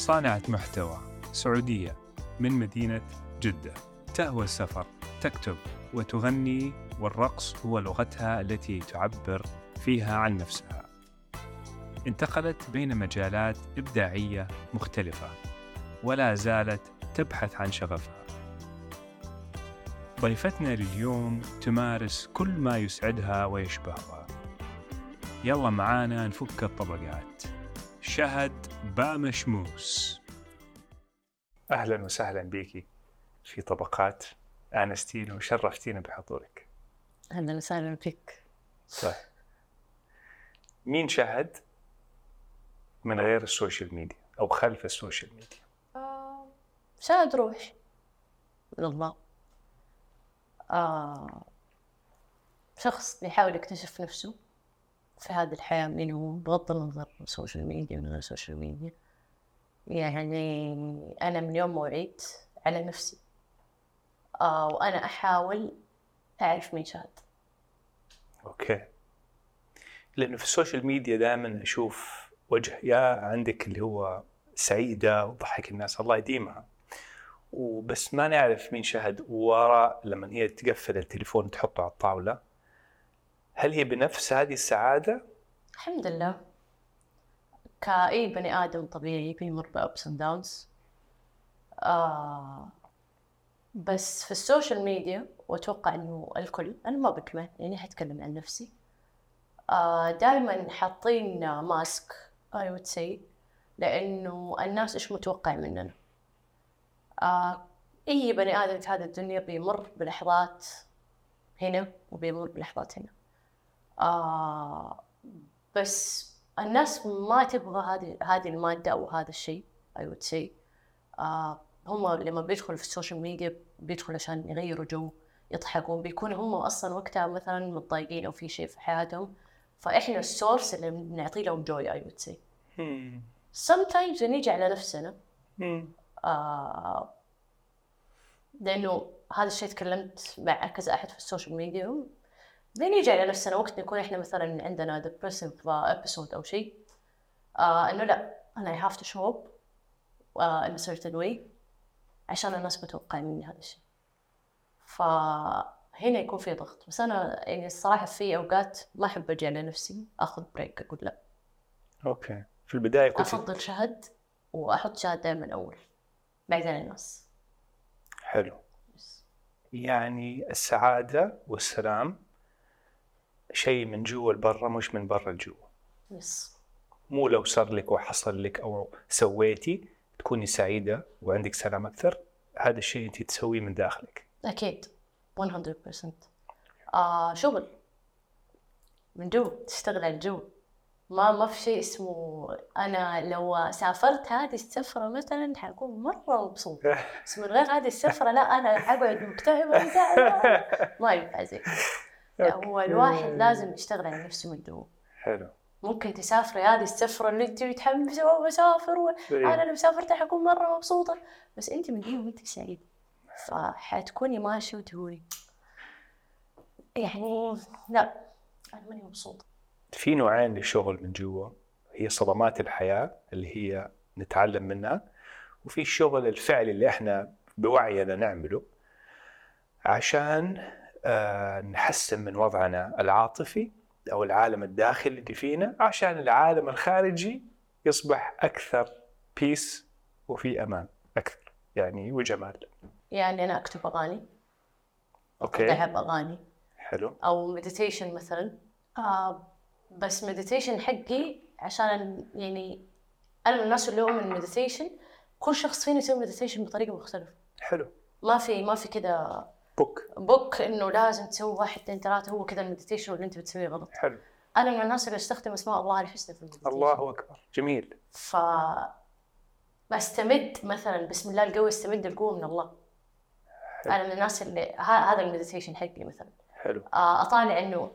صانعة محتوى سعودية من مدينة جدة. تهوى السفر تكتب وتغني والرقص هو لغتها التي تعبر فيها عن نفسها. انتقلت بين مجالات إبداعية مختلفة ولا زالت تبحث عن شغفها. ضيفتنا لليوم تمارس كل ما يسعدها ويشبهها. يلا معانا نفك الطبقات. شهد بامشموس. أهلا وسهلا بيكي في طبقات آنستينا وشرفتينا بحضورك. أهلا وسهلا فيك. طيب مين شهد من غير السوشيال ميديا أو خلف السوشيال ميديا؟ شاهد روح من الله. آه شخص بيحاول يكتشف نفسه. في هذه الحياة من هو بغض النظر سوشيال ميديا من غير سوشيال ميديا يعني أنا من يوم ما وعيت على نفسي آه وأنا أحاول أعرف مين شهد okay. لأنه في السوشيال ميديا دائما أشوف وجه يا عندك اللي هو سعيدة وضحك الناس الله يديمها. وبس ما نعرف مين شهد وراء لما هي تقفل التليفون تحطه على الطاولة. هل هي بنفس هذه السعادة؟ الحمد لله. كأي بني آدم طبيعي بيمر ب ups and downs آه بس في السوشيال ميديا وأتوقع إنه الكل أنا ما بكمل يعني حتكلم عن نفسي. آه دائما حاطين mask I would say لأنه الناس إيش متوقع مننا؟ آه أي بني آدم في هذه الدنيا بيمر بلحظات هنا وبيمر بلحظات هنا. آه بس الناس ما تبغى هذه هذه المادة أو هذا الشيء I would say. آه هم لما بيدخلوا في السوشيال ميديا بيدخلوا عشان يغيروا جو يضحكوا بيكونوا هم أصلا وقتها مثلا متضايقين أو في شيء في حياتهم. فإحنا ال source اللي بنعطي لهم joy I would say. sometimes نيجي على نفسنا آه لأنه هذا الشيء تكلمت مع كذا أحد في السوشيال ميديا بنيجي على نفسنا وقت نكون إحنا مثلا عندنا depressive episode أو شيء آه إنه لا have to show up uh, in a certain way عشان الناس متوقعين مني هذا الشيء. فهنا يكون في ضغط. بس أنا يعني الصراحة في أوقات ما أحب أجي على نفسي أخذ break أقول لا. okay. في البداية كنت أفضل شهد وأحط شهد دائما أول بعدين الناس. حلو. يعني السعادة والسلام شيء من جوا لبرا مش من برا لجوا yes مو لو صار لك وحصل لك أو سويتي تكوني سعيدة وعندك سلام أكثر. هذا الشيء انت تسويه من داخلك. أكيد. 100% آه شغل. من جو تشتغل على الجو ما ما في شيء اسمه أنا لو سافرت هذه السفرة مثلا حكون مرة مبسوط. بس من غير هذه السفرة لا أنا حقعد مكتئبة. لا، ما ينفع زي. لا هو الواحد لازم يشتغل على نفسه من جو حلو. ممكن تسافري هذه السفرة اللي أنت متحمسة وبسافر و... أنا لو سافرت حكون مرة مبسوطة. بس أنت من جوا انت سعيدة فحتكوني ماشية وتقولي. يعني لا أنا ماني مبسوطة. في نوعين للشغل من جوا. هي صدمات الحياة اللي هي نتعلم منها وفي الشغل الفعلي اللي إحنا بوعينا نعمله عشان نحسن من وضعنا العاطفي أو العالم الداخلي اللي فينا عشان العالم الخارجي يصبح أكثر peace وفي أمان أكثر يعني وجمال يعني أنا أكتب أغاني. okay. احب أغاني. حلو. أو meditation مثلا. آه بس meditation حقي عشان يعني أنا من الناس اللي أؤمن meditation كل شخص فينا يسوي meditation بطريقة مختلفة. حلو. ما في ما في كذا book. book إنه لازم تسوي واحد اثنين ثلاثة هو كذا ال meditation واللي أنت بتسويه غلط. حلو. أنا من الناس اللي استخدم اسماء الله الحسنى في ال meditation. الله أكبر. جميل. ف بستمد مثلا بسم الله القوي استمد القوة من الله. أنا من الناس اللي ه- هذا ال meditation حقي مثلا. حلو. آه، أطالع إنه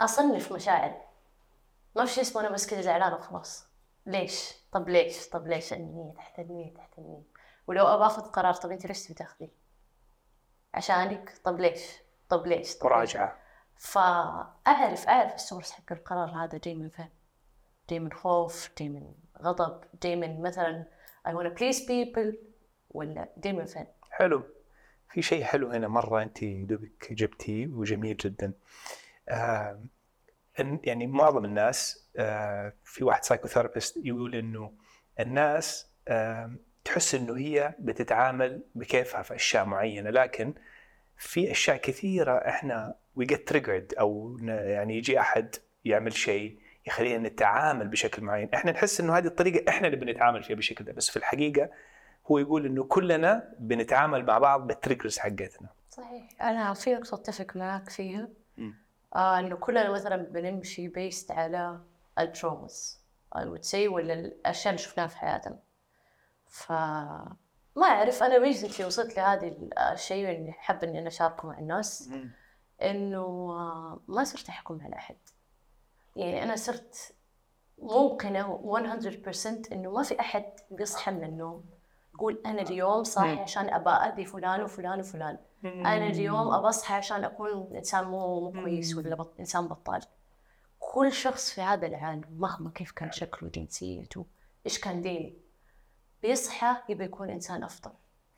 أصنف مشاعري ما في شيء اسمه أنا بس كذا زعلانه وخلاص. ليش؟ طب ليش؟ طب ليش؟ النية تحت النية تحت النية. ولو ابى أخذ قرار طب أنت ليش تبي تاخذي؟ عشانك طب ليش؟ طب ليش؟ طب؟ مراجعة فأعرف أعرف السورس حق القرار هذا جاي من فين جاي من خوف جاي من غضب جاي من مثلا I wanna please people ولا جاي من فين؟ حلو في شيء حلو هنا مرة أنت دوبك جبتيه وجميل جدا آه يعني معظم الناس آه في واحد psychotherapist يقول إنه الناس آه تحس إنه هي بتتعامل بكيفها في أشياء معينة لكن في أشياء كثيرة إحنا we get triggered أو يعني يجي أحد يعمل شيء يخلينا نتعامل بشكل معين. إحنا نحس إنه هذه الطريقة إحنا اللي بنتعامل فيها بالشكل ده بس في الحقيقة هو يقول إنه كلنا بنتعامل مع بعض بال triggers حقتنا. صحيح. أنا في نقطة أتفق معاك فيها. آه إنه كلنا مثلا بنمشي based على ال traumas I would say ولا الأشياء اللي شفناها في حياتنا. ف ما أعرف أنا recently وصلت لهذه الشيء اللي حابة إني أنا أشاركه مع الناس. إنه آه، ما صرت أحكم على أحد. يعني أنا صرت موقنة 100% إنه ما في أحد بيصحى من النوم يقول أنا اليوم صاحي. عشان أبى أذي فلان وفلان وفلان. أنا اليوم أبى أصحى عشان أكون إنسان مو مو كويس ولا بط... إنسان بطال. كل شخص في هذا العالم مهما كيف كان شكله جنسيته إيش كان دينه بيصحى يبي يكون إنسان أفضل.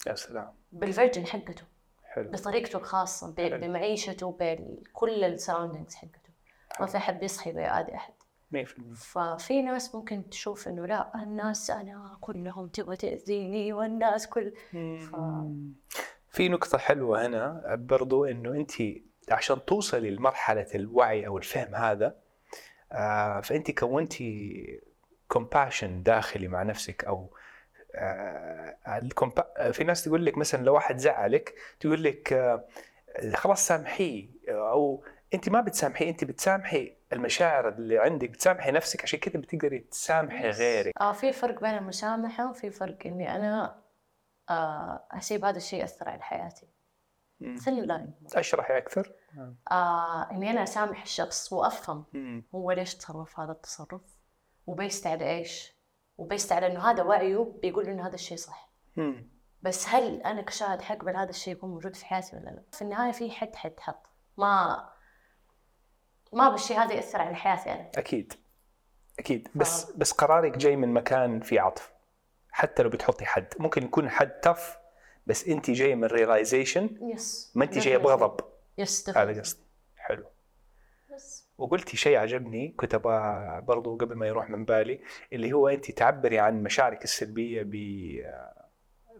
يا سلام. بال version حقته. حلو. بطريقته الخاصة ب- حلو. بمعيشته بكل ال surroundings حقته. ما في أحد بيصحى يعادي أحد. 100% ففي ناس ممكن تشوف إنه لا الناس أنا كلهم تبغى تأذيني والناس كل ف... في نقطة حلوة هنا برضو إنه أنت عشان توصلي لمرحلة الوعي أو الفهم هذا آه فأنت كونتي compassion داخلي مع نفسك أو ال compa- في ناس تقول لك مثلا لو واحد زعلك تقول لك آه خلاص سامحيه أو أنت ما بتسامحي أنت بتسامحي المشاعر اللي عندك بتسامحي نفسك عشان كذا بتقدري تسامحي غيرك. آه في فرق بين المسامحة وفي فرق إني أنا آه أسيب هذا الشيء يأثر على حياتي. thin line أشرحي أكثر؟ آه إني أنا أسامح الشخص وأفهم هو ليش تصرف هذا التصرف و based على إيش. و based على إنه هذا وعيه بيقول إنه هذا الشيء صح. مم. بس هل أنا كشاهد حقبل هذا الشيء يكون موجود في حياتي ولا لا؟ في النهاية في حد حيتحط. ما ما بالشيء هذا يأثر على حياتي أنا. أكيد. أكيد. بس بس قرارك جاي من مكان فيه عطف. حتى لو بتحطي حد. ممكن يكون حد tough بس انت جاي من realization yes ما انت جاية بغضب. yes هذا قصدي حلو. وقلتي شيء عجبني كنت أبغى برضو قبل ما يروح من بالي اللي هو انت تعبري عن مشاعرك السلبية ب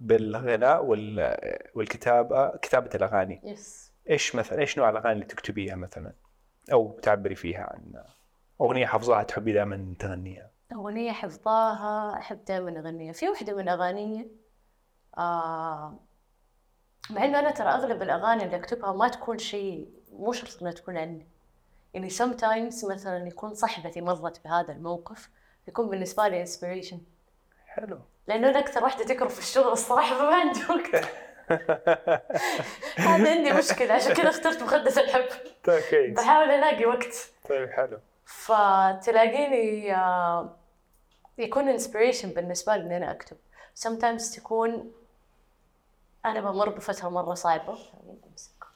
بالغناء وال... والكتابة كتابة الأغاني. yes إيش مثلا إيش نوع الأغاني اللي تكتبيها مثلا؟ أو تعبري فيها عن أغنية حافظاها تحبي دائما تغنيها؟ أغنية حفظاها أحب دائما أغنيها. في وحدة من أغانيي آه مع إنه أنا ترى أغلب الأغاني اللي أكتبها ما تكون شيء مو شرط إنها تكون عني يعني sometimes مثلا يكون صاحبتي مرت بهذا الموقف يكون بالنسبة لي inspiration. حلو. لأنه أنا أكثر واحدة تكره في الشغل الصراحة فما عندي وقت. هذا عندي مشكلة عشان كذا اخترت مخدة الحب. طيب كويس. بحاول ألاقي وقت. طيب حلو. فتلاقيني آه، يكون inspiration بالنسبة لي إني أنا أكتب. sometimes تكون أنا بمر بفترة مرة صعبة.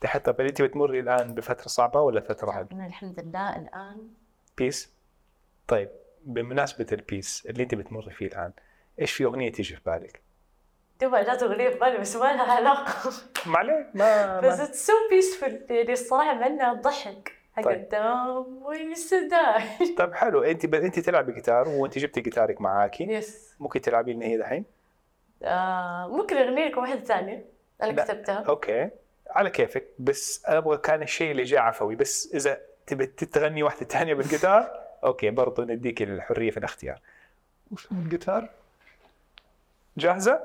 تحت طب انت بتمري الآن بفترة صعبة ولا فترة عادية؟ أنا الحمد لله الآن peace طيب بمناسبة ال peace اللي أنت بتمري فيه الآن إيش في أغنية تيجي في بالك؟ دوبها جات أغنية في بالي بس ما لها علاقة ما عليك ما, بس ما. it's so peaceful يعني الصراحة مع إنها تضحك حق طيب. الدوام ويستدعي طيب حلو أنت ب... أنت تلعبي جيتار وأنت جبتي جيتارك معاكي yes ممكن تلعبي لنا هي دحين؟ آه ممكن أغني لكم واحدة ثانية أنا لا. كتبتها okay على كيفك بس أنا أبغى كان الشيء اللي جاء عفوي بس إذا تبي تغني واحدة ثانية بالجيتار okay برضو نديك الحرية في الاختيار وش الجيتار؟ جاهزة؟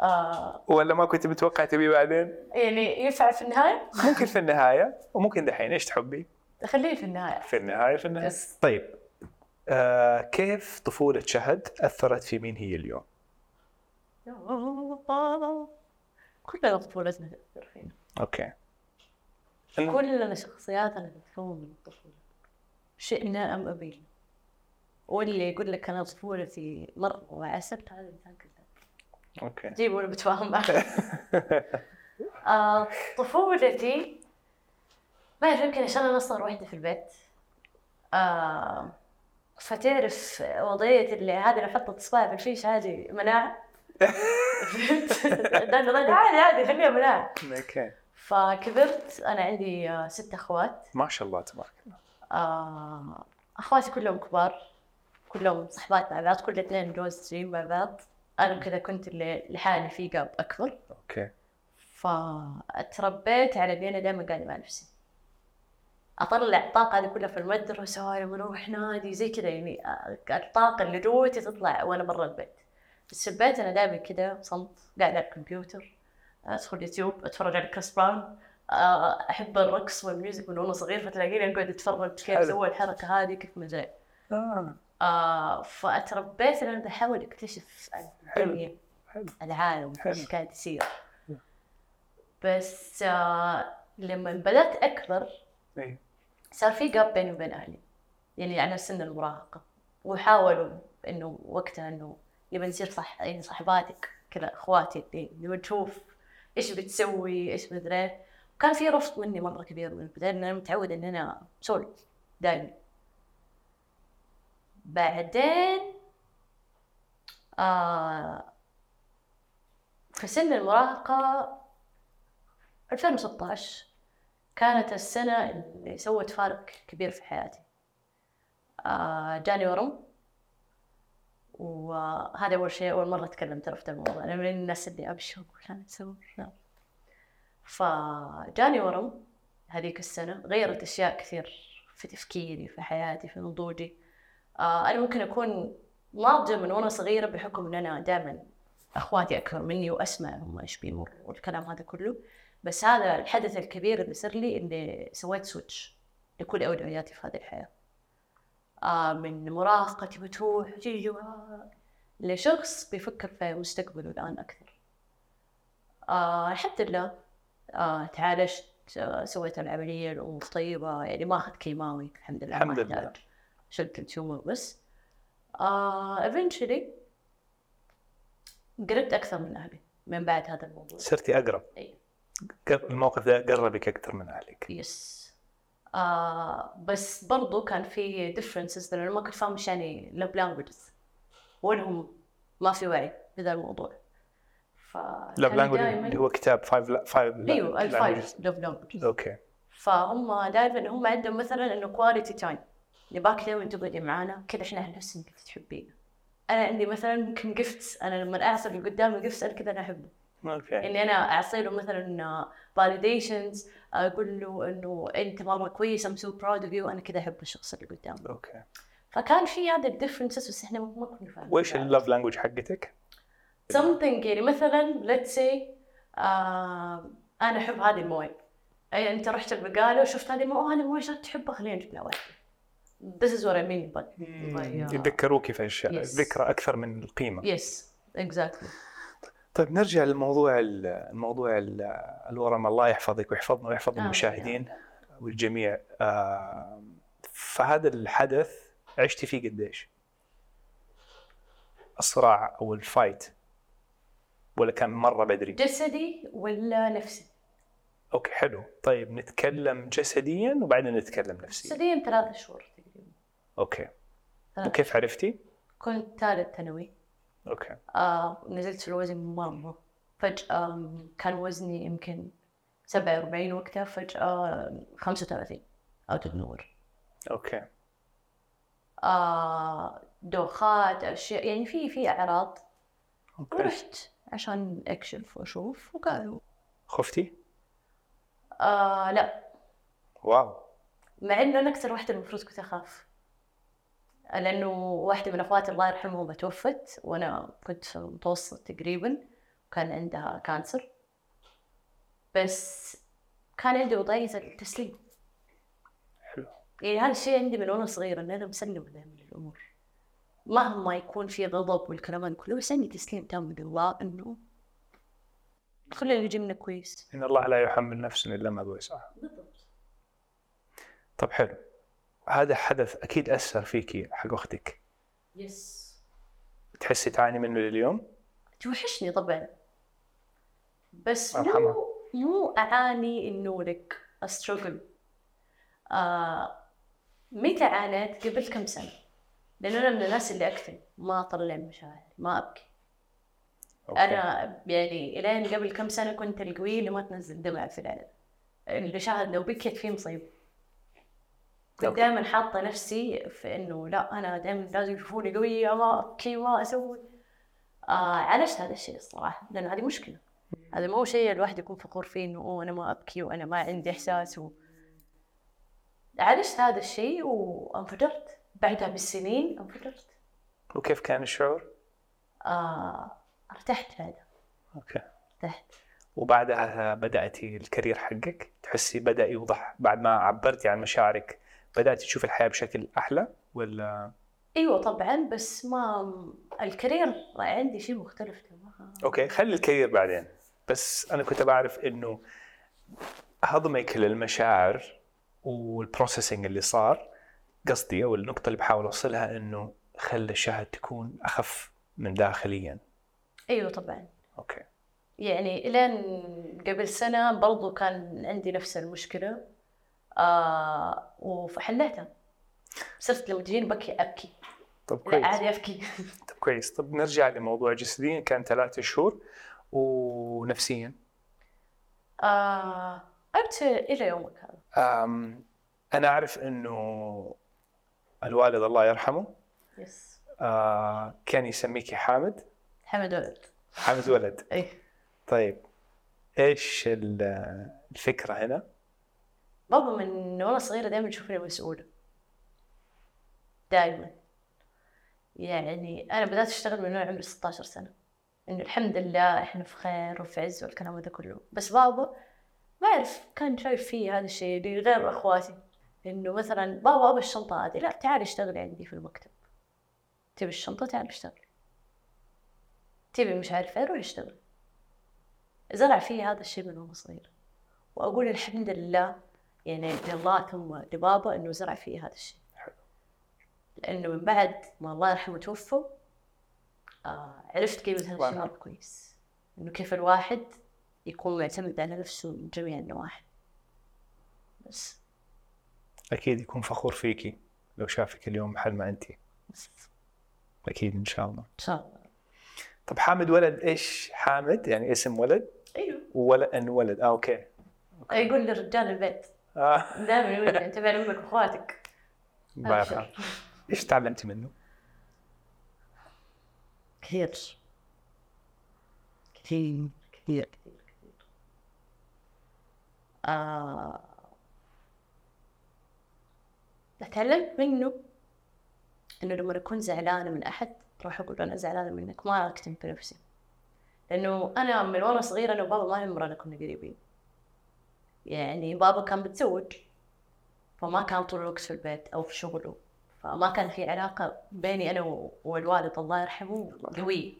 آه ولا ما كنت متوقع تبي بعدين؟ يعني ينفع في النهاية؟ ممكن في النهاية وممكن دحين إيش تحبي؟ خليه في النهاية في النهاية في النهاية yes طيب آه كيف طفولة شهد أثرت في مين هي اليوم؟ كلنا طفولتنا تأثر فينا okay. كلنا شخصياتنا تتكون من الطفولة. شئنا أم أبينا واللي يقول لك أنا طفولتي مرة وعسبت هذا الإنسان كذاب okay. جيب وأنا بتفاهم. معك آه طفولتي ما أعرف يمكن عشان أنا أصغر واحدة في البيت. آه فتعرف وضعية اللي هذه اللي حطت اصبعي في الفيش هذه مناعة؟ فهمت؟ عادي عادي خليها مناعة. okay. فكبرت أنا عندي آه، ست أخوات. ما شاء الله تبارك الله. آه، أخواتي كلهم كبار كلهم صحبات مع بعض كل اثنين جوزين مع بعض. أنا كذا كنت اللي لحالي في gap أكبر. okay. فتربيت على اني أنا دائما قاعدة مع نفسي. أطلع الطاقة هذه كلها في المدرسة وأنا بروح نادي زي كذا يعني آه، الطاقة اللي جوتي تطلع وأنا برا البيت. بس البيت أنا دائما كذا صمت قاعد على الكمبيوتر. أدخل يوتيوب أتفرج على Chris Brown آه، أحب الرقص وال music من وأنا صغير فتلاقيني أقعد أتفرج كيف. سوى الحركة هذه كيف مزاج آه. آه فاتربيت إن أنا بحاول أكتشف الدنيا العالم حلو. إيش قاعد يصير بس آه لما بدأت أكبر إيه. صار في gap بيني وبين أهلي يعني على سن المراهقة وحاولوا إنه وقتها إنه نبي نصير صح يعني صاحباتك كذا إخواتي اللي نشوف إيش بتسوي إيش مدري. وكان في رفض مني مرة كبير من البداية لأن أنا متعودة إن أنا سولو دائما بعدين آه في سن المراهقة 2016 كانت السنة اللي سوت فارق كبير في حياتي. آه جاني ورم. وهذا أول شيء أتكلم ترى في ذا الموضوع أنا من الناس اللي أبشر ولا أسوي؟ لا. فجاني ورم هذيك السنة غيرت أشياء كثير في تفكيري في حياتي في نضوجي. آه أنا ممكن أكون ناضجة من وأنا صغيرة بحكم إن أنا دائما أخواتي اكبر مني وأسمع هم إيش بيمر والكلام هذا كله. بس هذا الحدث الكبير اللي صار لي إني سويت switch لكل أولوياتي في هذه الحياة. من مراهقتي بتروح وتيجي لشخص بيفكر في مستقبله الآن أكثر. آه الحمد لله. آه تعالجت آه سويت العملية الأمور طيبة يعني ما أخذت كيماوي الحمد لله الحمد لله. شلت التيومر بس. آه eventually قربت أكثر من أهلي من بعد هذا الموضوع. صرتي أقرب. أي. الموقف ده قربك أكثر من أهلك. yes آه بس برضو كان في differences لأن أنا ما كنت فاهم إيش يعني love languages. وإنهم ما في وعي بهذا الموضوع. ف love language اللي هو كتاب five five أيوه ال five love languages. okay فهم دائما هم عندهم مثلا إنه quality time نباك دائما تقعدي معانا كذا إحنا نحس انك تحبينا أنا عندي مثلا ممكن gift أنا لما اعصر اللي قدامي gift أنا كذا أنا احبه okay. إني أنا اعطي له مثلا validations أقول له إنه أنت مرة كويس I'm so proud of you أنا كذا أحب الشخص اللي قدامي okay. فكان في هذا ال differences بس إحنا ما كنا فاهمين وإيش بعض. ال love language حقتك؟ something يعني مثلا let's say آه أنا أحب هذه الموية. أي أنت رحت البقاله وشفت هذه الموية هذه الموية شكلها تحبها؟ خلينا نجيب لها واحدة. This is what I mean but uh, يتذكروك في أشياء Yes. الذكرى أكثر من القيمة. Yes exactly. طيب نرجع للموضوع ال- الموضوع ال- الورم. الله يحفظك ويحفظنا ويحفظ. المشاهدين والجميع. فهذا الحدث عشتي فيه قديش؟ الصراع أو ال fight ولا كان مرة بدري؟ جسدي ولا نفسي؟ okay حلو. طيب نتكلم جسديا وبعدين نتكلم نفسيا. جسديا ثلاثة شهور تقريبا. okay. وكيف عرفتي؟ كنت ثالث ثانوي. okay آه نزلت في الوزن فجأة آم، كان وزني يمكن سبعة وأربعين وقتها فجأة خمسة وثلاثين out of nowhere okay آه دوخات أشياء يعني في في أعراض. okay ورحت عشان أكشف وأشوف وقالوا خفتي؟ آه لا. واو. مع إنه أنا أكثر واحدة المفروض كنت أخاف. لأنه واحدة من أخواتي الله يرحمهم توفت وأنا كنت في المتوسط تقريبا وكان عندها كانسر بس كان عندي وضعية التسليم. حلو. يعني هذا الشيء عندي من وأنا صغيرة إن أنا مسلمة دائما للأمور مهما يكون في غضب والكلام كله بس عندي تسليم تام لله إنه كل اللي يجي منه كويس. إن الله لا يحمل نفسا إلا ما بوسعها بالضبط. طب حلو. هذا حدث أكيد أثر فيكي حق أختك. يس تحسي تعاني منه لليوم؟ توحشني طبعا. بس. مو مو أعاني إنه لك استرجل آه متى عانيت قبل كم سنة؟ لأنه أنا من الناس اللي أكتم ما أطلع مشاعر ما أبكي. أوكي. أنا يعني إلين قبل كم سنة كنت القوي اللي ما تنزل دمع في العين. اللي شاهد لو بكيت فيه مصيبة. كنت. دائما حاطة نفسي في إنه لا أنا دائما لازم يشوفوني قويه ما ابكي ما أسوي. آه عالجت هذا الشيء الصراحة لأنه هذه مشكلة. هذا مو شيء الواحد يكون فخور فيه إنه أنا ما أبكي وأنا ما عندي إحساس و... عالجت هذا الشيء وانفجرت. بعدها بالسنين انفجرت. وكيف كان الشعور؟ آه ارتحت بعدها. okay. ارتحت. وبعدها بدأتي ال career حقك؟ تحسي بدأ يوضح بعد ما عبرتي عن مشاعرك بدأتي تشوفي الحياة بشكل أحلى ولا؟ أيوه طبعا بس ما ال career عندي شيء مختلف تماما. okay خلي ال career بعدين. بس أنا كنت بعرف إنه هضمك للمشاعر وال processing اللي صار. قصدي أو النقطة اللي بحاول أوصلها إنه خلى الشهد تكون أخف من داخليا. أيوه طبعا. أوكي. يعني إلين قبل سنة برضو كان عندي نفس المشكلة. آه وحليتها. صرت لما تجيني بكي أبكي. طب لا كويس. عادي أبكي. طب كويس. طب نرجع لموضوع جسديا كان ثلاثة شهور ونفسيا. آه أبت إلى يومك هذا. أنا أعرف إنه الوالد الله يرحمه يس آه كان يسميكي حامد. حمد ولد. حامد ولد. اي طيب إيش ال- الفكرة هنا؟ بابا من وأنا صغيرة دائما يشوفني مسؤولة. دائما يعني أنا بدأت أشتغل من وأنا عمري 16 سنة. إنه الحمد لله إحنا في خير وفي عز والكلام هذا كله. بس بابا ما أعرف كان شايف فيه هذا الشيء غير أخواتي. إنه مثلا بابا أبى الشنطة هذه. لا تعالي اشتغلي عندي في المكتب. تبي الشنطة؟ تعالي اشتغلي تبي مش عارف إيه؟ روحي اشتغلي زرع فيه هذا الشيء من وهو صغير. وأقول الحمد لله يعني ثم لبابا إنه زرع فيه هذا الشيء. لأنه من بعد ما الله يرحمه توفى آه عرفت قيمة هذا الشيء يرحمه. كويس. إنه كيف الواحد يكون معتمد على نفسه من جميع النواحي. بس. أكيد يكون فخور فيكي لو شافك اليوم محل ما انت أكيد إن شاء الله. إن شاء الله. طب حامد ولد إيش؟ حامد يعني اسم ولد؟ أيوه. وولد انه ولد. آه أوكي. يقول لرجال البيت. دائما يقول لي انتبه لامك واخواتك. الله. إيش تعلمتي منه؟ كثير. كثير كثير كثير. كثير آه... تعلمت منه إنه لما أكون زعلانة من أحد أروح أقول أنا زعلانة منك ما أكتم في نفسي لأنه أنا من وأنا صغيرة أنا وبابا ما عمرنا كنا قريبين. يعني بابا كان متزوج فما كان طول الوقت في البيت أو في شغله. فما كان في علاقة بيني أنا و- والوالد الله يرحمه قوية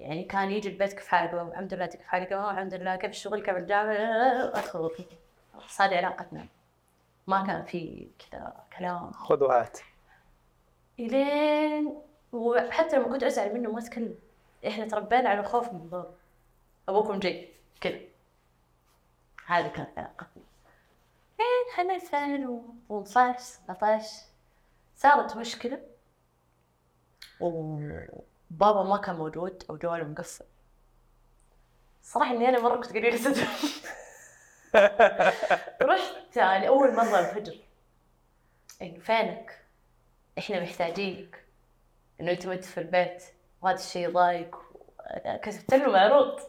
يعني كان يجي البيت كيف حالك الحمد لله كيف حالك آه، الحمد لله كيف الشغل كيف الجامعة أدخل. بس هذه علاقتنا. ما كان في كذا كلام. خذ وهات إلين وحتى لما كنت أزعل منه ما أتكلم إحنا تربينا على خوف من بابا أبوكم جاي كذا. هذه كانت علاقتنا إيه إحنا 2018 19 صارت مشكلة. وبابا ما كان موجود أو جواله مقفل صراحة إني أنا مرة كنت قليلة رحت يعني أول مرة الفجر. إنه فينك؟ إحنا محتاجينك. إنه أنت في البيت. وهذا الشيء ضايق. كتبت له معروض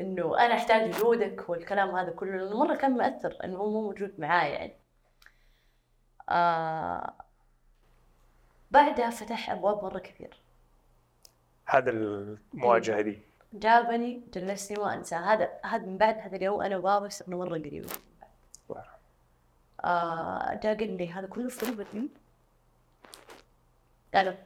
إنه أنا أحتاج وجودك والكلام هذا كله لأنه مرة كان مأثر إنه هو مو موجود معاي يعني. آه بعدها فتح أبواب مرة كثير. هذا المواجهة دي. جابني جلسني ما انسى هذا هذا من بعد هذا اليوم أنا وبابا صرنا مرة قريبين. آه جا قال لي هذا كله في رغبتي أنا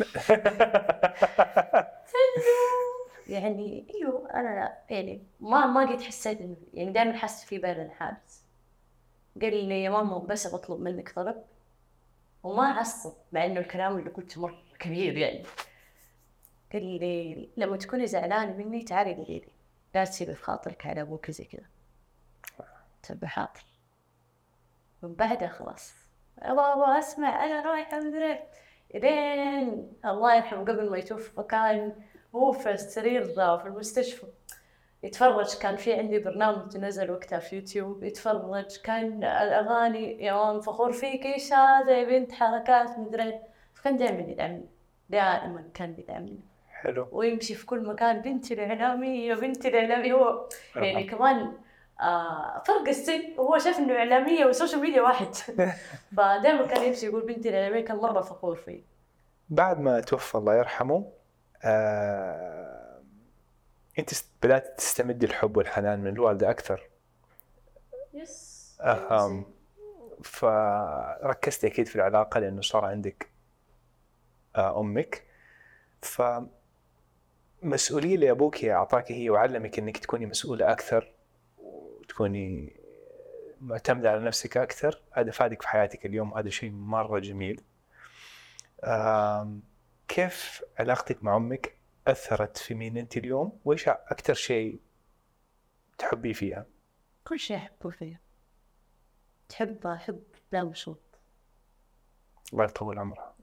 يعني إيوه أنا يعني ما ما قد حسيت إنه يعني دائما حاسه في بين حادث. قال لي يا ماما بس بطلب منك طلب. وما عصب مع إنه الكلام اللي قلته مرة كبير يعني. قال لي لما تكوني زعلانة مني تعالي قولي لي. لا تسيبي في خاطرك على أبوك زي كذا. تبي حاضر. من بعدها خلاص. أبغى أبغى أسمع أنا رايحه مدري لين الله يرحمه قبل ما يتوفى كان هو في السرير ذا في المستشفى. يتفرج كان في عندي برنامج نزل وقتها في يوتيوب. يتفرج كان الأغاني يا مام فخور فيك إيش هذا يا بنت حركات مدري. فكان دائما يدعمني دائما كان يدعمني. حلو. ويمشي في كل مكان بنتي الاعلاميه بنتي الاعلاميه هو يعني كمان آه فرق السن. وهو شاف إنه إعلامية وال social media واحد. فدائما كان يمشي يقول بنتي الإعلامية كان مرة فخور فيه بعد ما توفى الله يرحمه آه، انت بدأت تستمد الحب والحنان من الوالدة أكثر. yes أهم. فركزتي أكيد في العلاقة لأنه صار عندك آه، أمك. ف مسؤولية اللي أبوك أعطاك هي وعلمك إنك تكوني مسؤولة أكثر وتكوني معتمدة على نفسك أكثر. هذا فادك في حياتك اليوم هذا شيء مرة جميل. آم، كيف علاقتك مع أمك أثرت في مين أنت اليوم؟ وإيش أكثر شيء تحبيه فيها؟ كل شيء أحبه فيه تحب أحب لا مشروط. الله يطول عمرها.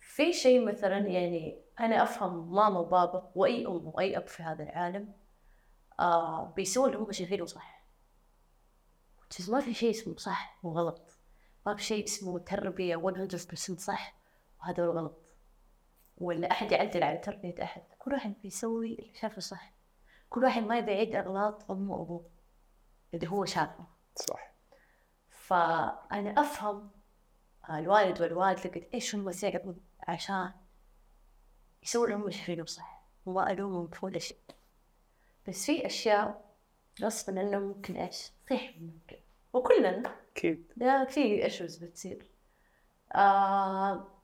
في شيء مثلا يعني أنا أفهم ماما وبابا وأي أم وأي أب في هذا العالم آه بيسووا اللي هم شايفينه صح ما في شيء اسمه صح وغلط. ما في شيء اسمه تربية 100% صح. وهذا هو الغلط. ولا أحد يعدل على تربية أحد. كل واحد بيسوي اللي شافه صح. كل واحد ما يبي يعيد أغلاط أمه وأبوه. اللي هو شافه. صح. فأنا أفهم الوالد والوالدة قد إيش هم تعبوا عشان يسووا اللي هم شايفينه صح. وما ألومهم في ولا شيء. بس في أشياء غصبا عنهم ممكن إيش؟ تصيح ممكن. وكلنا أكيد. لا في ايشوز بتصير. آه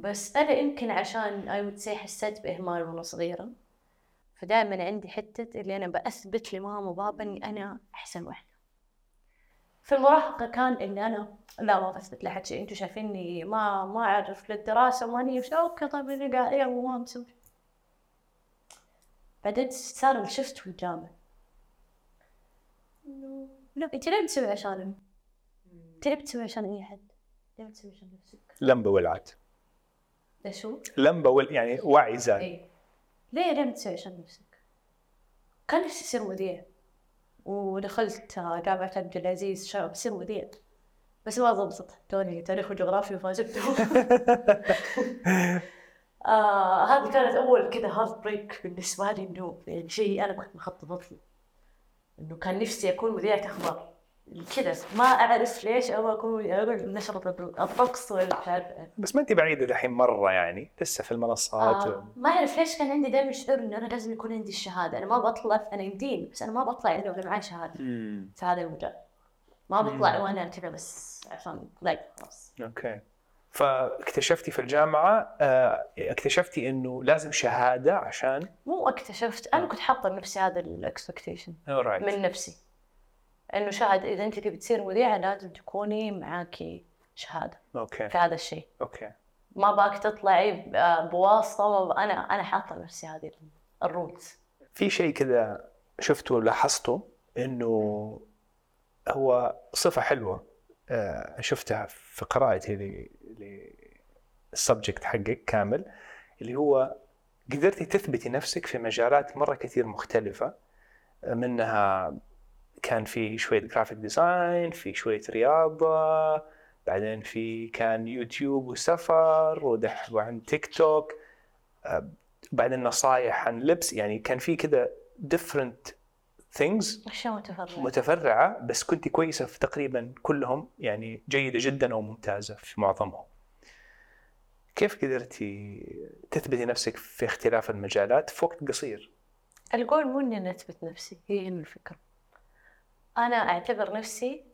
بس أنا يمكن عشان I would say حسيت بإهمال وأنا صغيرة فدائما عندي حتة اللي أنا بأثبت لماما وبابا إني أنا أحسن واحدة. في المراهقة كان إني أنا لا ما بثبت لأحد شيء. أنتوا شايفيني ما ما أعرف للدراسة ماني وش أوكي طيب اللي قاعد يلا ما مسوي. بعدين صار الشفت في الجامعة إنه لا أنت ليه بتسوي عشان أنت ليه بتسوي عشان أي أحد؟ ليه بتسوي عشان نفسك؟ لمبة ولعت. ليش هو؟ لمبة ول... يعني وعي زاد. اي ليه ليه بتسوي عشان نفسك؟ كان نفسي أصير مذيع ودخلت جامعة عبد العزيز شباب أصير مذيع بس ما ضبطت توني تاريخ وجغرافيا فجبته آه هذه كانت أول كذا heartbreak بالنسبة لي إنه يعني شيء أنا كنت مخططت له إنه كان نفسي أكون مذيعة أخبار كذا ما أعرف ليش أبغى أكون مذيعة أقول نشرة الطقس ولا مش عارف بس ما انت بعيدة دحين مرة يعني لسه في المنصات آه ما أعرف ليش كان عندي دائما شعور إنه أنا لازم يكون عندي الشهادة. أنا ما بطلع أنا يمديني بس أنا ما بطلع إلا وأنا معي شهادة. مم. في هذا المجال ما بطلع وأنا كذا بس عشان لا خلاص. okay. فاكتشفتي في الجامعة آه، اكتشفتي إنه لازم شهادة عشان؟ مو اكتشفت. أنا كنت حاطة لنفسي هذا ال expectation. من نفسي. إنه شهادة إذا أنت تبي تصير مذيعه لازم تكوني معاكي شهادة okay. في هذا الشيء. okay. ما باك تطلعي بواسطة أنا أنا حاطة لنفسي هذه ال rules في شيء كذا شفته ولاحظته إنه هو صفة حلوة آه، شفتها في قراءتي لل subject حقك كامل اللي هو قدرتي تثبتي نفسك في مجالات مرة كثير مختلفة منها كان في شوية graphic design في شوية رياضة بعدين في كان يوتيوب وسفر ودحين عن تيك توك آه، بعدين نصايح عن لبس. يعني كان في كذا different things اشياء متفرعة؟ متفرعة بس كنت كويسة في تقريبا كلهم. يعني جيدة جدا أو ممتازة في معظمهم. كيف قدرتي تثبتي نفسك في اختلاف المجالات؟ في وقت قصير؟ الجول مو إني أثبت نفسي هي هنا الفكرة. أنا أعتبر نفسي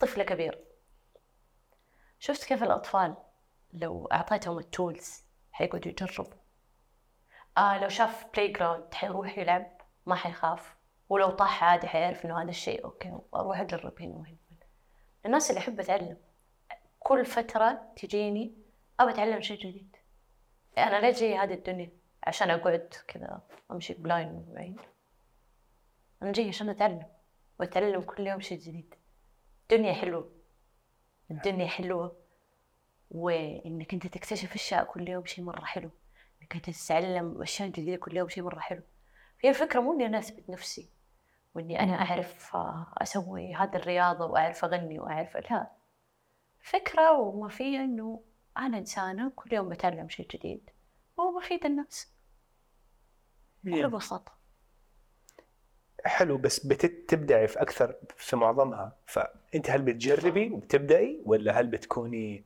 طفلة كبير شفت كيف الأطفال لو أعطيتهم ال tools حيقعدوا يجربوا. آه لو شاف playground حيروح يلعب ما حيخاف. ولو طاح عادي حيعرف إنه هذا الشيء okay أروح أجرب هنا وهنا الناس اللي أحب أتعلم كل فترة تجيني أبى أتعلم شيء جديد. أنا ليه جاي هذه الدنيا؟ عشان أقعد كذا أمشي بلاين بعيد أنا جاي عشان أتعلم. واتعلم كل يوم شيء جديد. دنيا حلوة. الدنيا حلوة. وإنك أنت تكتشف أشياء كل يوم شيء مرة حلو. إنك أنت تتعلم أشياء جديدة كل يوم شيء مرة حلو. هي الفكرة مو إني أنا أثبت نفسي. وإني أنا أعرف آه، أسوي هذا الرياضة وأعرف أغني وأعرف لا. فكرة وما فيها إنه أنا إنسانة كل يوم بتعلم شيء جديد. وبفيد الناس. بكل بساطة حلو بس بتبدعي في أكثر في معظمها. فأنت هل بتجربي وبتبدأي ولا هل بتكوني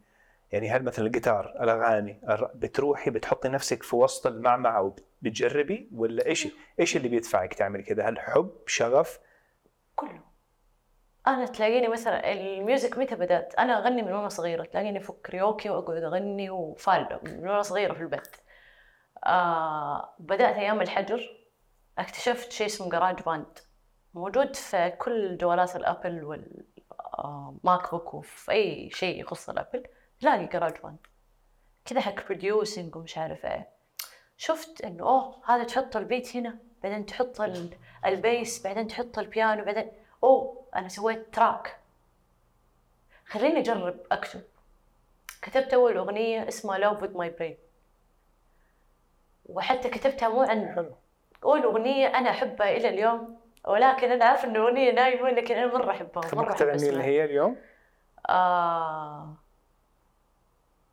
يعني هل مثلا الجيتار الأغاني بتروحي بتحطي نفسك في وسط المعمعة وبتجربي ولا إيش إيش اللي بيدفعك تعملي كذا هل حب شغف؟ كله. أنا تلاقيني مثلا ال music متى بدأت؟ أنا أغني من وأنا صغيرة. تلاقيني في كريوكي وأقعد أغني وفالتها من وأنا صغيرة في البيت. آه بدأت أيام الحجر. اكتشفت شيء اسمه GarageBand موجود في كل جوالات ال Apple وال MacBook وفي أي شيء يخص ال Apple تلاقي GarageBand كذا حق producing ومش عارف إيه. شفت إنه oh هذا تحط ال beat هنا بعدين تحط ال- ال bass بعدين تحط البيانو بعدين oh أنا سويت track خليني أجرب أكتب. كتبت أول أغنية اسمها Love with my brain. وحتى كتبتها مو عن أول أغنية أنا أحبها إلى اليوم ولكن أنا عارفه إن الاغنيه نايمه لكن أنا مرة أحبها مرة تبغى أحب تغني اللي هي اليوم؟ آه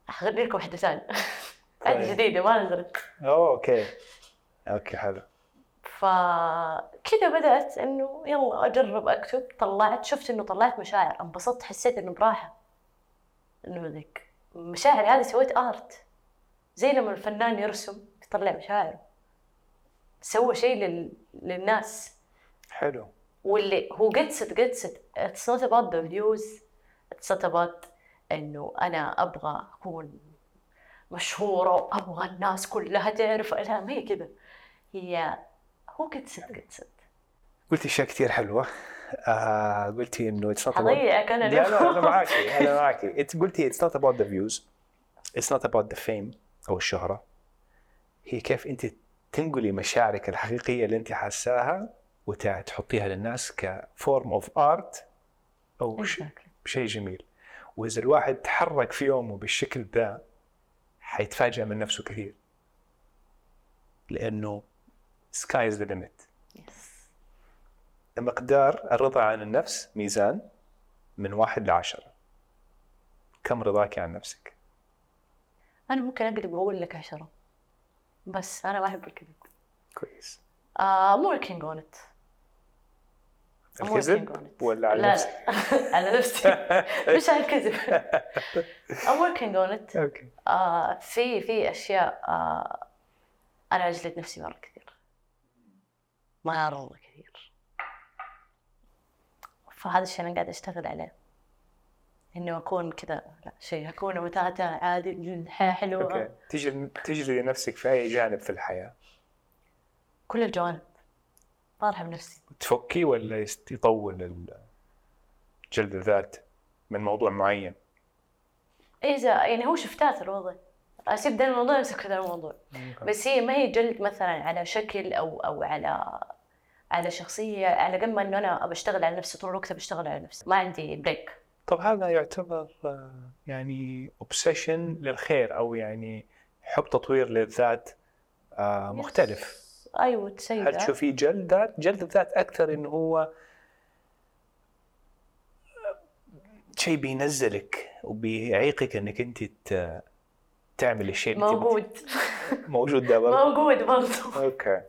حغني لكم واحدة ثانية. هذه طيب. جديدة ما نزلت okay. okay حلو. فكذا بدأت إنه يلا أجرب أكتب. طلعت شفت إنه طلعت مشاعر انبسطت حسيت إنه براحة. إنه ذيك مشاعري هذه سويت art. زي لما الفنان يرسم يطلع مشاعره. سوى شيء لل... للناس. حلو. واللي هو gets it gets it it's not about the views. It's not about إنه أنا أبغى أكون مشهورة وأبغى الناس كلها تعرف. لا ما هي كذا هي هو gets it gets it قلتي أشياء كثير حلوة. آه قلتي إنه it's not حضيعك أنا لا لا أنا معاكي أنا معاكي. انت قلتي it's not about the views it's not about the fame أو الشهرة. هي كيف أنت تنقلي مشاعرك الحقيقية اللي انت حاساها وتحطيها للناس ك form of art أو شيء جميل. وإذا الواحد تحرك في يومه بالشكل ذا حيتفاجأ من نفسه كثير. لأنه sky is the limit مقدار الرضا عن النفس ميزان من واحد لعشرة. كم رضاك عن نفسك؟ أنا ممكن أقلب وأقول لك عشرة. بس أنا ما أحب الكذب. كويس. آه on it. I'm working on الكذب it. ولا على لا نفسك؟ لا على نفسي. مش على الكذب. I'm working on it. okay آه في في أشياء آه أنا أجلد نفسي مرة كثير. مرة كثير. فهذا الشيء أنا قاعدة أشتغل عليه. إنه أكون كذا لا شيء أكون متعتع عادي الحياة حلوة okay. تجري تجري نفسك في أي جانب في الحياة؟ كل الجوانب. طارحة بنفسي. تفكي ولا يطول جلد الذات من موضوع معين؟ إذا يعني هو shift ات الوضع. أسيب ذا الموضوع أمسك في ذا الموضوع. بس هي ما هي جلد مثلا على شكل أو أو على على شخصية على قد ما إنه أنا بشتغل على نفسي طول الوقت بشتغل على نفسي. ما عندي break طب هذا يعتبر آه، يعني obsession للخير أو يعني حب تطوير للذات آه، مختلف. أيوة تسيد هل تشوفيه جلد ذات؟ جلد الذات أكثر انه هو شيء بينزلك وبيعيقك إنك أنت تعمل الشيء اللي موجود. موجود ده برضه؟ موجود برضو أوكي.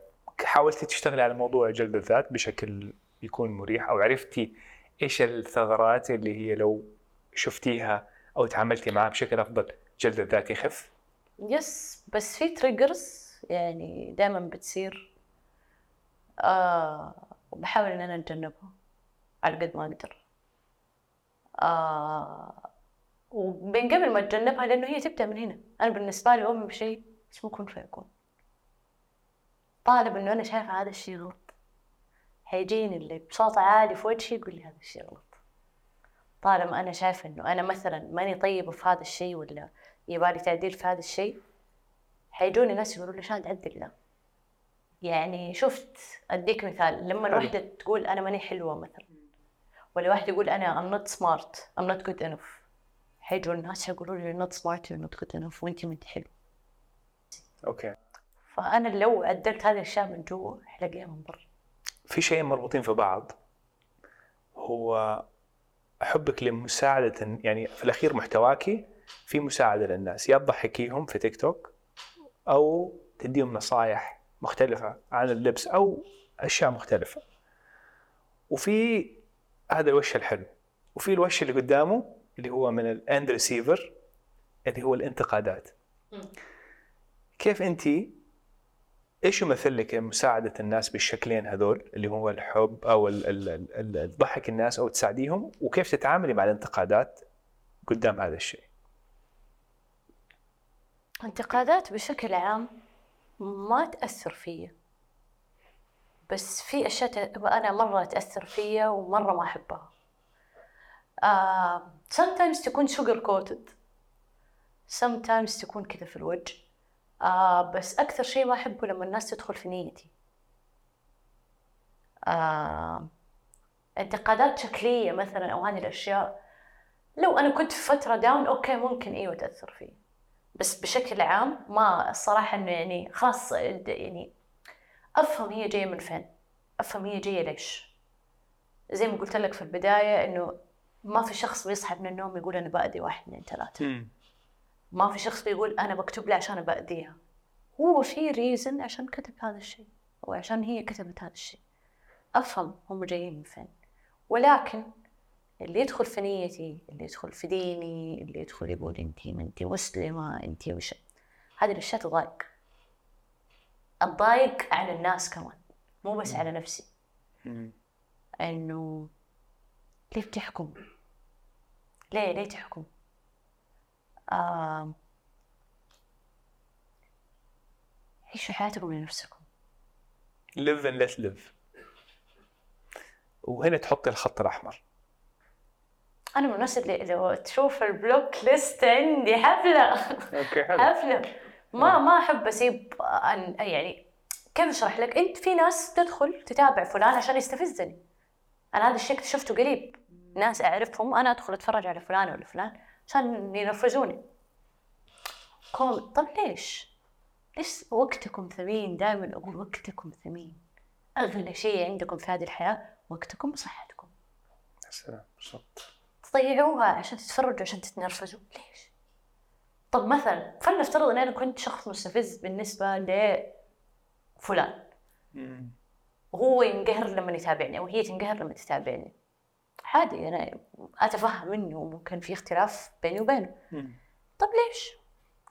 حاولتي تشتغلي على موضوع جلد الذات بشكل يكون مريح أو عرفتي إيش الثغرات اللي هي لو شفتيها أو تعاملتي معها بشكل أفضل؟ جلد الذات يخف؟ yes بس في triggers يعني دائما بتصير. آه وبحاول إن أنا أتجنبها على قد ما أقدر. آه ومن قبل ما أتجنبها لأنه هي تبدأ من هنا. أنا بالنسبة لي أؤمن بشيء اسمه كن فيكون طالب إنه أنا شايفة هذا الشيء غلط. حيجيني اللي بصوت عالي في وجهي يقول لي هذا الشيء غلط. طالما أنا شايفة إنه أنا مثلا ماني طيبة في هذا الشيء ولا يبالي تعديل في هذا الشيء حيجوني ناس يقولوا لي شاد عدل لا يعني شفت أديك مثال لما حلو. الوحدة تقول أنا ماني حلوة مثلا ولا واحد يقول أنا I'm not smart I'm not good enough حيجوا الناس يقولوا لي not smart you're not good enough وانت ما انت حلو okay. فأنا لو عدلت هذه الأشياء من جوا حلاقيها من برا. في شيئين مربوطين في بعض. هو حبك لمساعدة يعني في الأخير محتواكي في مساعدة للناس. يا تضحكيهم في تيك توك أو تديهم نصائح مختلفة عن اللبس أو أشياء مختلفة. وفي هذا الوش الحلو. وفي الوش اللي قدامه اللي هو من ال end receiver اللي هو الانتقادات. كيف انت إيش يمثل لك مساعدة الناس بالشكلين هذول؟ اللي هو الحب أو تضحك الناس أو تساعديهم؟ وكيف تتعاملي مع الانتقادات قدام هذا الشيء؟ انتقادات بشكل عام ما تأثر فيا. بس في أشياء ت- أنا مرة تأثر فيا ومرة ما أحبها. آه sometimes تكون sugar coated. sometimes تكون كذا في الوجه. آه بس أكثر شيء ما أحبه لما الناس تدخل في نيتي. آه انتقادات شكلية مثلا أو هذه الأشياء لو أنا كنت في فترة down okay ممكن أيوة تأثر فيه. بس بشكل عام ما الصراحة إنه يعني خاص يعني أفهم هي جاية من فين أفهم هي جاية ليش. زي ما قلت لك في البداية إنه ما في شخص بيصحى من النوم يقول أنا بأذي واحد اثنين ثلاثة. ما في شخص بيقول أنا بكتب لها عشان بأذيها هو في ريزن عشان كتب هذا الشيء أو عشان هي كتبت هذا الشيء. أفهم هم جايين من فين. ولكن اللي يدخل في نيتي اللي يدخل في ديني اللي يدخل يقول انتي ما انتي مسلمة انتي وش. هذه الأشياء تضايق. الضايق على الناس كمان مو بس على نفسي. إنه ليه بتحكم ليه؟ ليه تحكم؟ آه... عيشوا حياتكم لنفسكم. Live and let live. وهنا تحطي الخط الأحمر. أنا من الناس اللي لو تشوف البلوك ليست عندي حفلة. okay حفلة. ما ما أحب أسيب أن يعني كيف أشرح لك؟ أنت في ناس تدخل تتابع فلان عشان يستفزني. أنا هذا الشيء اكتشفته قريب. ناس أعرفهم أنا أدخل أتفرج على فلان ولا فلان. عشان ينرفزوني كوم طب ليش؟ ليش وقتكم ثمين؟ دائما أقول وقتكم ثمين. أغلى شيء عندكم في هذه الحياة وقتكم وصحتكم. يا سلام بالضبط. تضيعوها عشان تتفرجوا عشان تتنرفزوا. ليش؟ طب مثلا فلنفترض إن أنا كنت شخص مستفز بالنسبة لفلان. وهو ينقهر لما يتابعني أو هي تنقهر لما تتابعني. عادي أنا أتفهم إنه ممكن في اختلاف بيني وبينه. طب ليش؟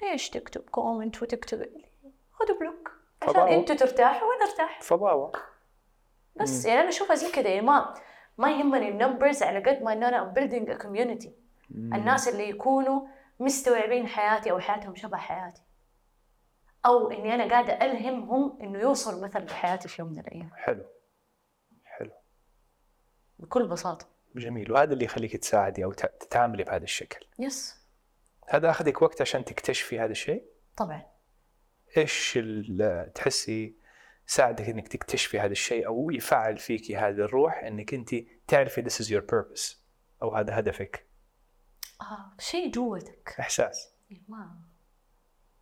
ليش تكتب comment وتكتب خذوا block عشان. أنتوا ترتاحوا وأنا أرتاح. فضاوة. بس يعني أنا أشوفها زي كذا يعني ما ما يهمني ال numbers على قد ما إن أنا I'm building community الناس اللي يكونوا مستوعبين حياتي أو حياتهم شبه حياتي. أو إني أنا قاعدة ألهمهم إنه يوصل مثلا لحياتي في يوم من الأيام. حلو. حلو. بكل بساطة. جميل. وهذا اللي يخليك تساعدي أو تتعاملي بهذا الشكل. yes هذا أخذك وقت عشان تكتشفي هذا الشيء؟ طبعا. إيش تحسي ساعدك إنك تكتشفي هذا الشيء أو يفعل فيك هذه الروح إنك أنت تعرفي this is your purpose أو هذا هدفك؟ آه شيء جوتك. إحساس. ما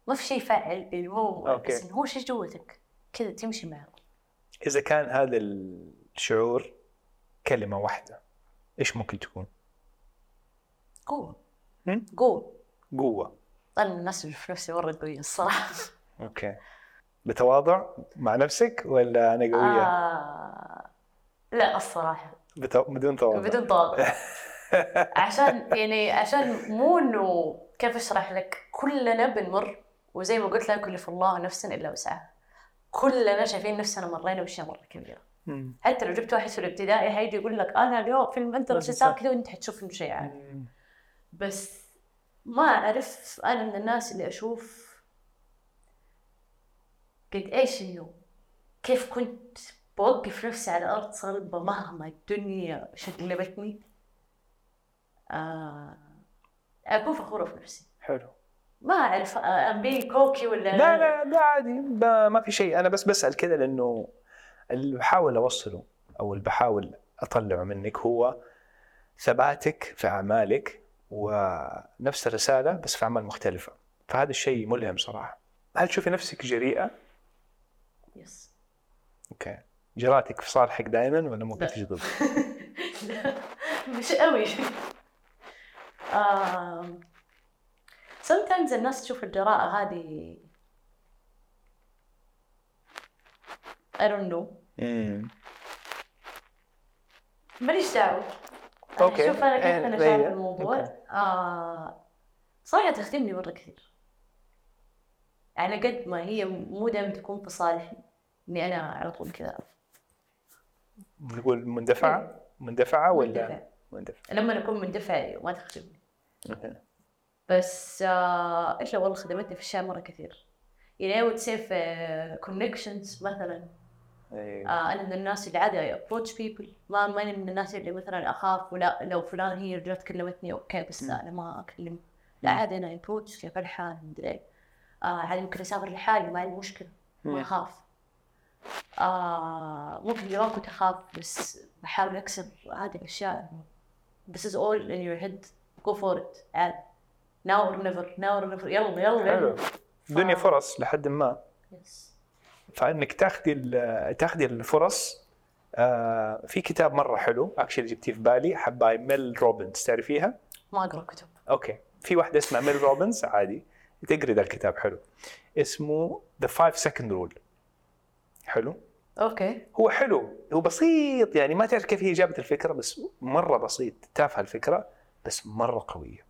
ما في شيء يفعل مو أوكي. بس هو شيء جوتك. كذا تمشي معه. إذا كان هذا الشعور كلمة واحدة إيش ممكن تكون؟ قوة. هم؟ قوة. قوة. أنا من الناس اللي في نفسي مرة قوية الصراحة. أوكي. بتواضع مع نفسك ولا أنا قوية؟ آه لا الصراحة. بتو... بدون تواضع. بدون تواضع. عشان يعني عشان مو إنه كيف أشرح لك كلنا بنمر وزي ما قلت لا يكلف الله نفسا إلا وسعها. كلنا شايفين نفسنا مرينا بأشياء مرة كبيرة. مم. حتى لو جبت واحد في الابتدائي حيجي يقول لك أنا اليوم في المدرسة كذا وأنت حتشوف شيء عادي. بس ما أعرف أنا من الناس اللي أشوف قد إيش إنه كيف كنت بوقف نفسي على أرض صلبة مهما الدنيا شقلبتني آه أكون فخورة في نفسي. حلو. ما أعرف ابي كوكي ولا لا لا لا عادي ما, ما في شيء. أنا بس بسأل كذا لأنه اللي بحاول أوصله أو اللي بحاول أطلعه منك هو ثباتك في أعمالك ونفس الرسالة بس في أعمال مختلفة. فهذا الشيء ملهم صراحة. هل تشوفي نفسك جريئة؟ yes okay. جراتك في صالحك دائما ولا ممكن ضد؟ لا. مش قوي. آم، sometimes الناس تشوف الجراءة هذه I don't know. امم ماليش دعوة. okay. شوف أنا كيف إيه، إيه، شايف الموضوع. okay. آه صراحة تخدمني مرة كثير. على قد ما هي مو دائما تكون في صالحي إني أنا على طول كذا. نقول مندفعة؟ مندفعة ولا مندفع. مندفعه لما أكون مندفع ما تخدمني. بس آه إيش والله خدمتني في الشارع مرة كثير. يعني I would say في connections مثلا. إيه. آه أنا من الناس اللي عادي approach people. ما ماني من الناس اللي مثلا أخاف ولا لو فلان هي رجعت كلمتني أوكي بس لا أنا ما أكلم. لا عادي أنا approach كيف الحال مدري. آه عادي ممكن أسافر لحالي ما عندي مشكلة ما. أخاف. آه ممكن زمان كنت أخاف بس بحاول اكسر هذه الاشياء This is all in your head. Go for it عادي now or never now or never. يلا يلا حلو. يلا. الدنيا ف- فرص لحد ما. Yes. فإنك تاخذي تاخذي الفرص. آه في كتاب مرة حلو actually جبتيه في بالي حباي ميل روبنز تعرفيها؟ ما أقرأ كتب. okay. في واحدة اسمها ميل روبنز عادي. تقري ذا الكتاب حلو. اسمه The 5 Second Rule حلو؟ okay. هو حلو. هو بسيط يعني ما تعرف كيف هي جابت الفكرة بس مرة بسيط. تافهة الفكرة بس مرة قوية.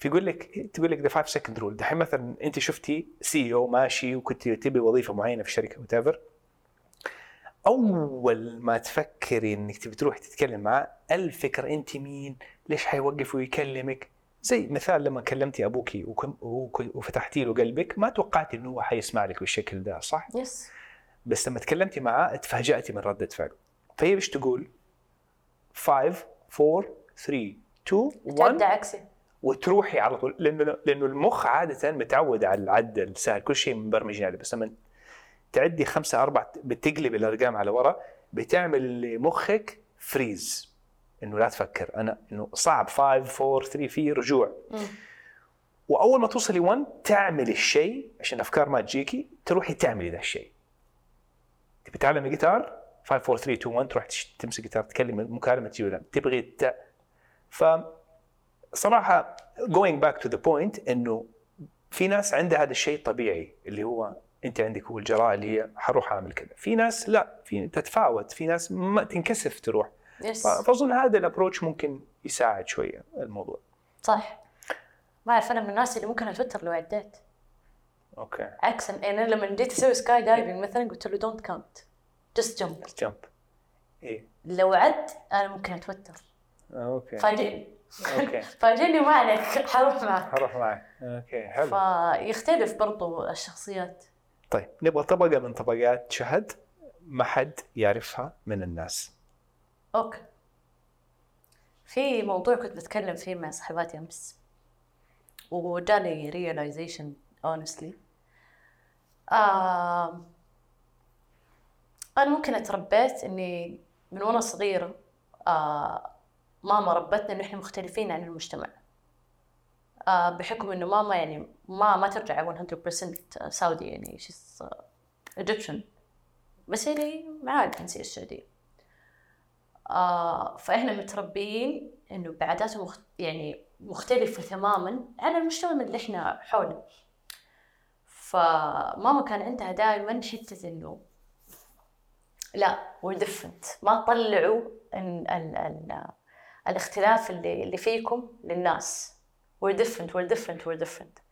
فيقول لك تقول لك ذا 5 second rule دحين مثلا أنت شفتي CEO ماشي وكنت تبي وظيفة معينة في الشركة what أول ما تفكري إنك تبي تروح تتكلم معاه الفكرة أنت مين؟ ليش حيوقف ويكلمك؟ زي مثال لما كلمتي أبوكي وكم- وك- وفتحتي له قلبك ما توقعتي إنه هو حيسمع لك بالشكل ده صح؟ yes بس لما تكلمتي معاه تفاجأتي من ردة فعله. فهي إيش تقول؟ 5 4 3 2 تعدى 1 عكسي وتروحي على طول. لأنه لأنه المخ عادة متعود على العد السهل كل شيء مبرمجين عليه بس لما تعدي خمسة أربعة بتقلب الأرقام على ورا بتعمل لمخك فريز إنه لا تفكر. أنا إنه صعب. 5 4 3 في رجوع. وأول ما توصلي 1 تعمل الشيء عشان الأفكار ما تجيكي تروحي تعملي ذا الشيء. تبي تعلمي جيتار 5 4 3 2 1 تروح تمسك جيتار تكلم مكالمة تجي تبغي ت... ف صراحة going back to the point إنه في ناس عندها هذا الشيء طبيعي اللي هو أنت عندك هو الجراءة اللي هي حروح اعمل كذا، في ناس لا في تتفاوت، في ناس ما تنكسف تروح، يس فأظن هذا ال approach ممكن يساعد شوية الموضوع. صح. ما أعرف أنا من الناس اللي ممكن أتوتر لو عديت. okay. عكس أنا لما جيت أسوي skydiving مثلا قلت له don't count just jump jump إيه. لو عد أنا ممكن أتوتر. okay. فاجئني okay. فاجئني ما عليك حروح معك. هروح معك. okay حلو. فيختلف برضو الشخصيات. طيب نبغى طبقة من طبقات شهد ما حد يعرفها من الناس. okay. في موضوع كنت بتكلم فيه مع صاحباتي أمس وجاني realization honestly. آه أنا ممكن أتربيت إني من وأنا صغيرة آه ماما ربتنا انه إحنا مختلفين عن المجتمع. آه بحكم إنه ماما يعني ما ما ترجع 100% سعودي يعني she's Egyptian. بس يعني معاه الجنسية السعودية. آه فإحنا متربيين إنه بعادات. يعني مختلفة تماما عن المجتمع اللي إحنا حوله. فماما كان عندها دائما حتة إنه لا we're different. ما تطلعوا ال... ال... ال... الاختلاف اللي, اللي فيكم للناس. We're different we're different we're different.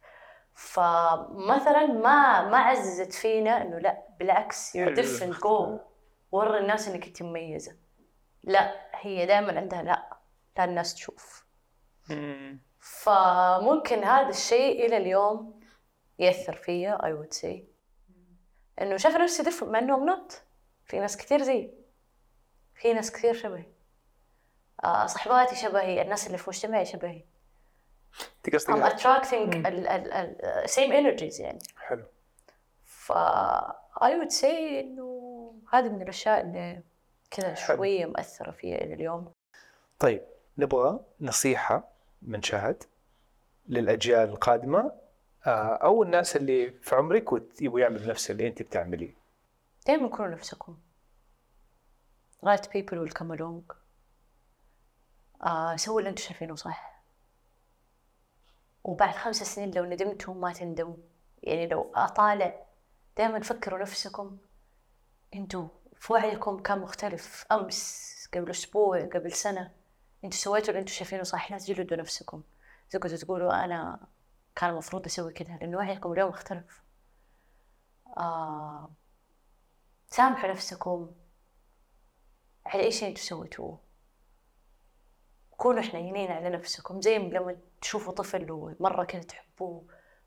فمثلا ما ما عززت فينا إنه لا بالعكس you're different. Go. ورا الناس إنك أنت مميزة. لا هي دائما عندها لا. لا الناس تشوف. فممكن هذا الشيء إلى اليوم يأثر فيا I would say. إنه شايفة نفسي different مع إنه I'm not. في ناس كثير زي. في ناس كثير شبهي صحباتي شبهي الناس اللي في مجتمعي شبهي. انت قصدك I'm attracting ال ال ال same energies يعني. حلو. ف I would say إنه هذه من الأشياء اللي كذا حلو. شوية مؤثرة فيها إلى اليوم. طيب نبغى نصيحة من شهد للأجيال القادمة آه، أو الناس اللي في عمرك ويبغوا يعملوا نفس اللي أنت بتعمليه. دائما كونوا نفسكم. Right people will come along. آه سووا اللي أنتم شايفينه صح؟ وبعد خمس سنين لو ندمتوا ما تندموا. يعني لو أطالع دائما فكروا نفسكم أنتوا في وعيكم كان مختلف. أمس قبل أسبوع قبل سنة أنتوا سويتوا اللي أنتوا شايفينه صح؟ لا تجلدوا نفسكم. تقعدوا تقولوا أنا كان المفروض أسوي كذا لأن وعيكم اليوم اختلف آه سامحوا نفسكم على أي شيء أنتوا سويتوه. كونوا حنينين على نفسكم زي لما تشوفوا طفل ومرة كذا تحبوه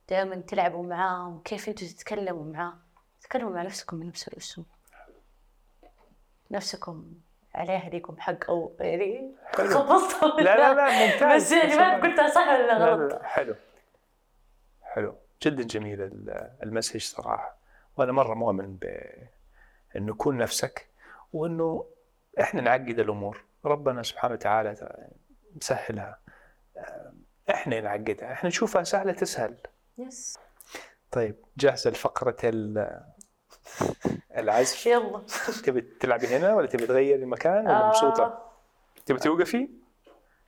دائما تلعبوا معاه وكيف أنتوا تتكلموا معاه. تكلموا مع نفسكم بنفس الأسلوب. نفسكم عليها ليكم حق أو يعني حلو. خبصت لا لا لا ممتاز. بس يعني ما قلتها صح ولا لا لا غلط؟ لا حلو. حلو. جدا جميل ال- المسج صراحة. وأنا مرة مؤمن بأنه كون نفسك وأنه إحنا نعقد الأمور. ربنا سبحانه وتعالى مسهلها. إحنا نعقدها إحنا نشوفها سهلة تسهل. يس طيب جاهزة لفقرة ال- العزف؟ يلا. تبي تلعبي هنا ولا تبي تغيري المكان ولا مبسوطه آه، تبي توقفي؟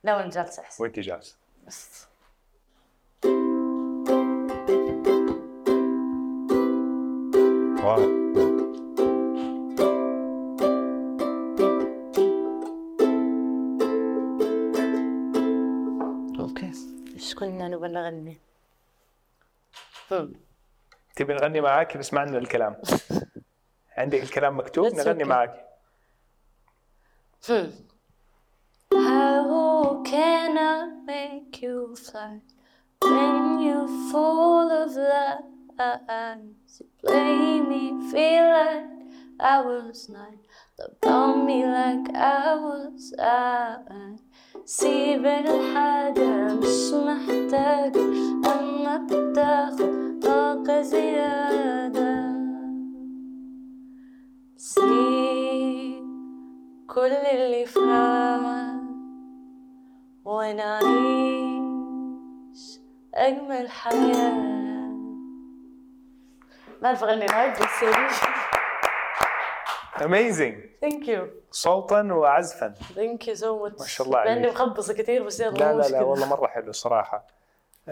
لا وأنا جالسة أحسن. وانت جاهزه بس. واو نبغى نغني؟ هم. تبي نغني معاك بس ما عندنا الكلام عندك الكلام مكتوب نغني. معاك Hmm. How can I make you fly when you're full of lies? You play me, feel like I was nine, about me like I was I. سيب الحاجة مش محتاجة أما بتاخد طاقة زيادة. سيب كل اللي فات ونعيش أجمل حياة. ما أعرف أغني لايف بس amazing thank you صوتا وعزفا. thank you so much ما شاء الله عليك. مخبصة كثير بس يلا لا لا لا. والله مرة حلو صراحة.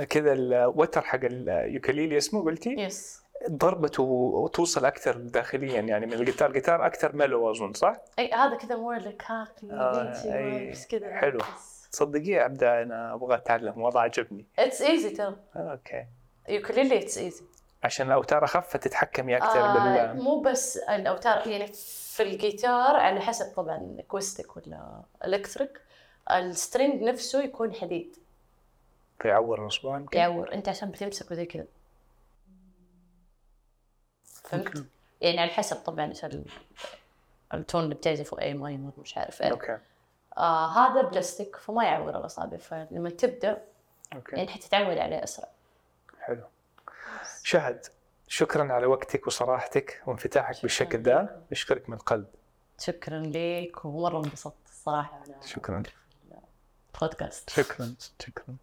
كذا الوتر حق ال ukulele اسمه قلتي؟ yes ضربته توصل أكثر داخليا يعني من الجيتار الجيتار أكثر mellow اظن صح؟ أي هذا كذا more like هاواي آه،. بس كذا. حلو. تصدقي ابدا أنا أبغى أتعلم والله عجبني. it's easy ترى okay. ukulele it's easy عشان الأوتار أخف فتتحكمي أكثر آه بال مو بس الأوتار يعني في الجيتار على حسب طبعا acoustic ولا electric ال string نفسه يكون حديد. فيعور الأصبع يمكن؟ يعور. أنت عشان بتمسكه زي كذا. فهمت؟ يعني على حسب طبعا إيش ال- ال tone اللي بتعزفه A minor مش عارف إيه okay. آه هذا بلاستيك فما يعور الأصابع فلما تبدأ أوكي. يعني حتتعود عليه أسرع. حلو. شهد. شكرا على وقتك وصراحتك وانفتاحك بالشكل ده نشكرك من القلب شكرا لك ومرة انبسطت الصراحه على شكرا. البودكاست شكرا. شكرا.